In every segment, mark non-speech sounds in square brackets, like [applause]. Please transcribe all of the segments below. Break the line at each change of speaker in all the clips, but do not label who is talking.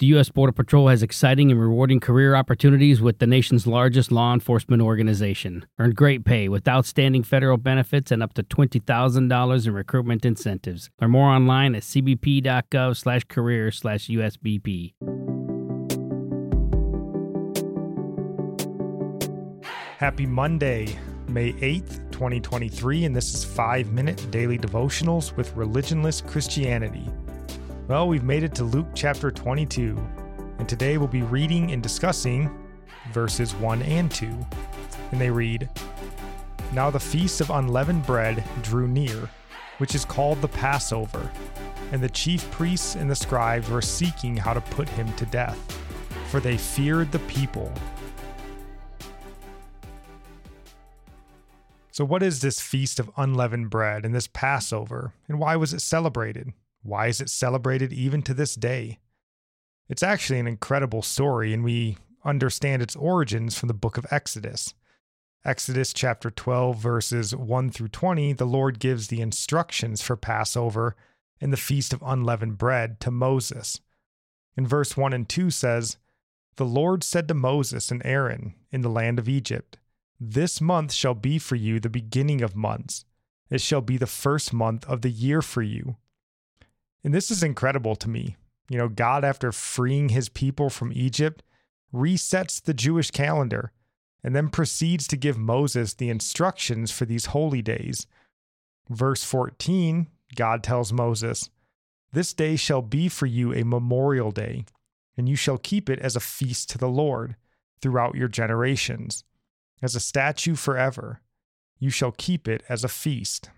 The U.S. Border Patrol has exciting and rewarding career opportunities with the nation's largest law enforcement organization. Earn great pay with outstanding federal benefits and up to $20,000 in recruitment incentives. Learn more online at cbp.gov slash career slash USBP.
Happy Monday, May 8th, 2023, and this is 5 Minute Daily Devotionals with Religionless Christianity. Well, we've made it to Luke chapter 22, and today we'll be reading and discussing verses 1 and 2. And they read Now the feast of unleavened bread drew near, which is called the Passover, and the chief priests and the scribes were seeking how to put him to death, for they feared the people. So, what is this feast of unleavened bread and this Passover, and why was it celebrated? Why is it celebrated even to this day? It's actually an incredible story, and we understand its origins from the book of Exodus. Exodus chapter 12, verses 1 through 20, the Lord gives the instructions for Passover and the Feast of Unleavened Bread to Moses. In verse 1 and 2 says, The Lord said to Moses and Aaron in the land of Egypt, This month shall be for you the beginning of months. It shall be the first month of the year for you. And this is incredible to me. You know, God, after freeing his people from Egypt, resets the Jewish calendar and then proceeds to give Moses the instructions for these holy days. Verse 14, God tells Moses, This day shall be for you a memorial day, and you shall keep it as a feast to the Lord throughout your generations, as a statute forever. You shall keep it as a feast.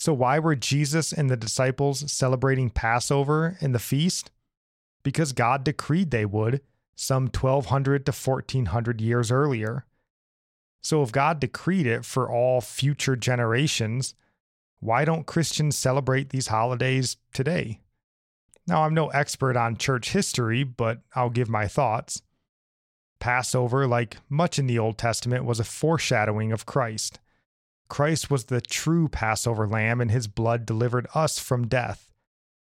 So, why were Jesus and the disciples celebrating Passover and the feast? Because God decreed they would some 1200 to 1400 years earlier. So, if God decreed it for all future generations, why don't Christians celebrate these holidays today? Now, I'm no expert on church history, but I'll give my thoughts. Passover, like much in the Old Testament, was a foreshadowing of Christ. Christ was the true Passover lamb, and his blood delivered us from death.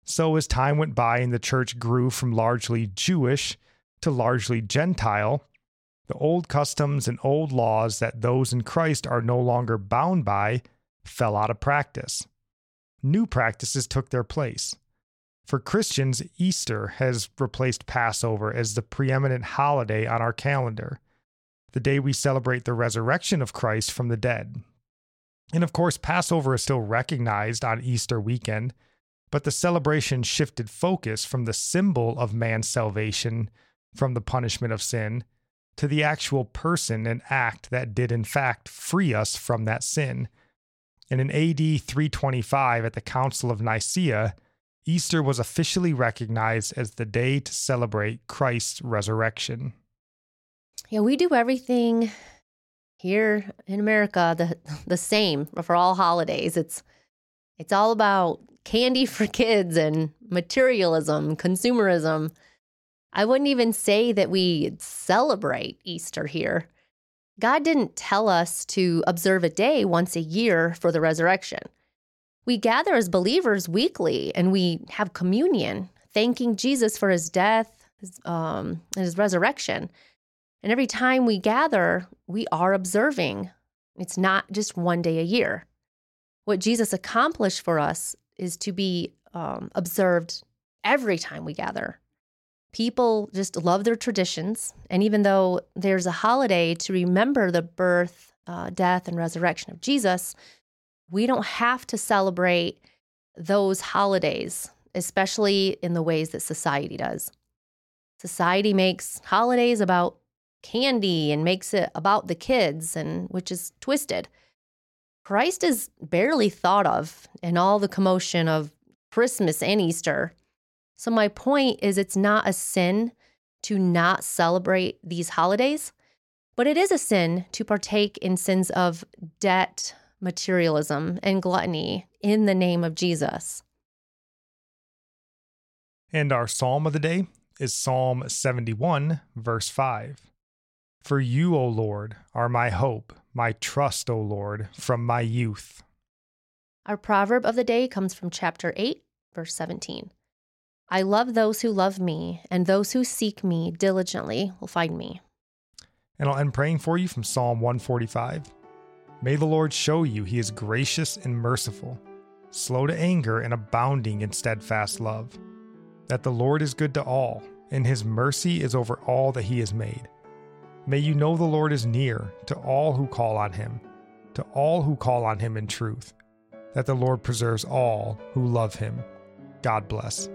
So, as time went by and the church grew from largely Jewish to largely Gentile, the old customs and old laws that those in Christ are no longer bound by fell out of practice. New practices took their place. For Christians, Easter has replaced Passover as the preeminent holiday on our calendar, the day we celebrate the resurrection of Christ from the dead. And of course, Passover is still recognized on Easter weekend, but the celebration shifted focus from the symbol of man's salvation from the punishment of sin to the actual person and act that did, in fact, free us from that sin. And in AD 325, at the Council of Nicaea, Easter was officially recognized as the day to celebrate Christ's resurrection.
Yeah, we do everything here in America the [laughs] the same for all holidays. It's it's all about candy for [laughs] kids and materialism, consumerism. I wouldn't even say that we celebrate Easter here. God didn't tell us to observe a day once a year for the resurrection. We gather as believers weekly and we have communion, thanking Jesus for his death um, and his resurrection. And every time we gather, we are observing. It's not just one day a year. What Jesus accomplished for us is to be um, observed every time we gather. People just love their traditions. And even though there's a holiday to remember the birth, uh, death, and resurrection of Jesus, we don't have to celebrate those holidays, especially in the ways that society does. Society makes holidays about candy and makes it about the kids and which is twisted. Christ is barely thought of in all the commotion of Christmas and Easter. So, my point is, it's not a sin to not celebrate these holidays, but it is a sin to partake in sins of debt, materialism, and gluttony in the name of Jesus.
And our psalm of the day is Psalm 71, verse 5. For you, O Lord, are my hope, my trust, O Lord, from my youth.
Our proverb of the day comes from chapter 8, verse 17. I love those who love me, and those who seek me diligently will find me.
And I'll end praying for you from Psalm 145. May the Lord show you he is gracious and merciful, slow to anger and abounding in steadfast love. That the Lord is good to all, and his mercy is over all that he has made. May you know the Lord is near to all who call on him, to all who call on him in truth. That the Lord preserves all who love him. God bless.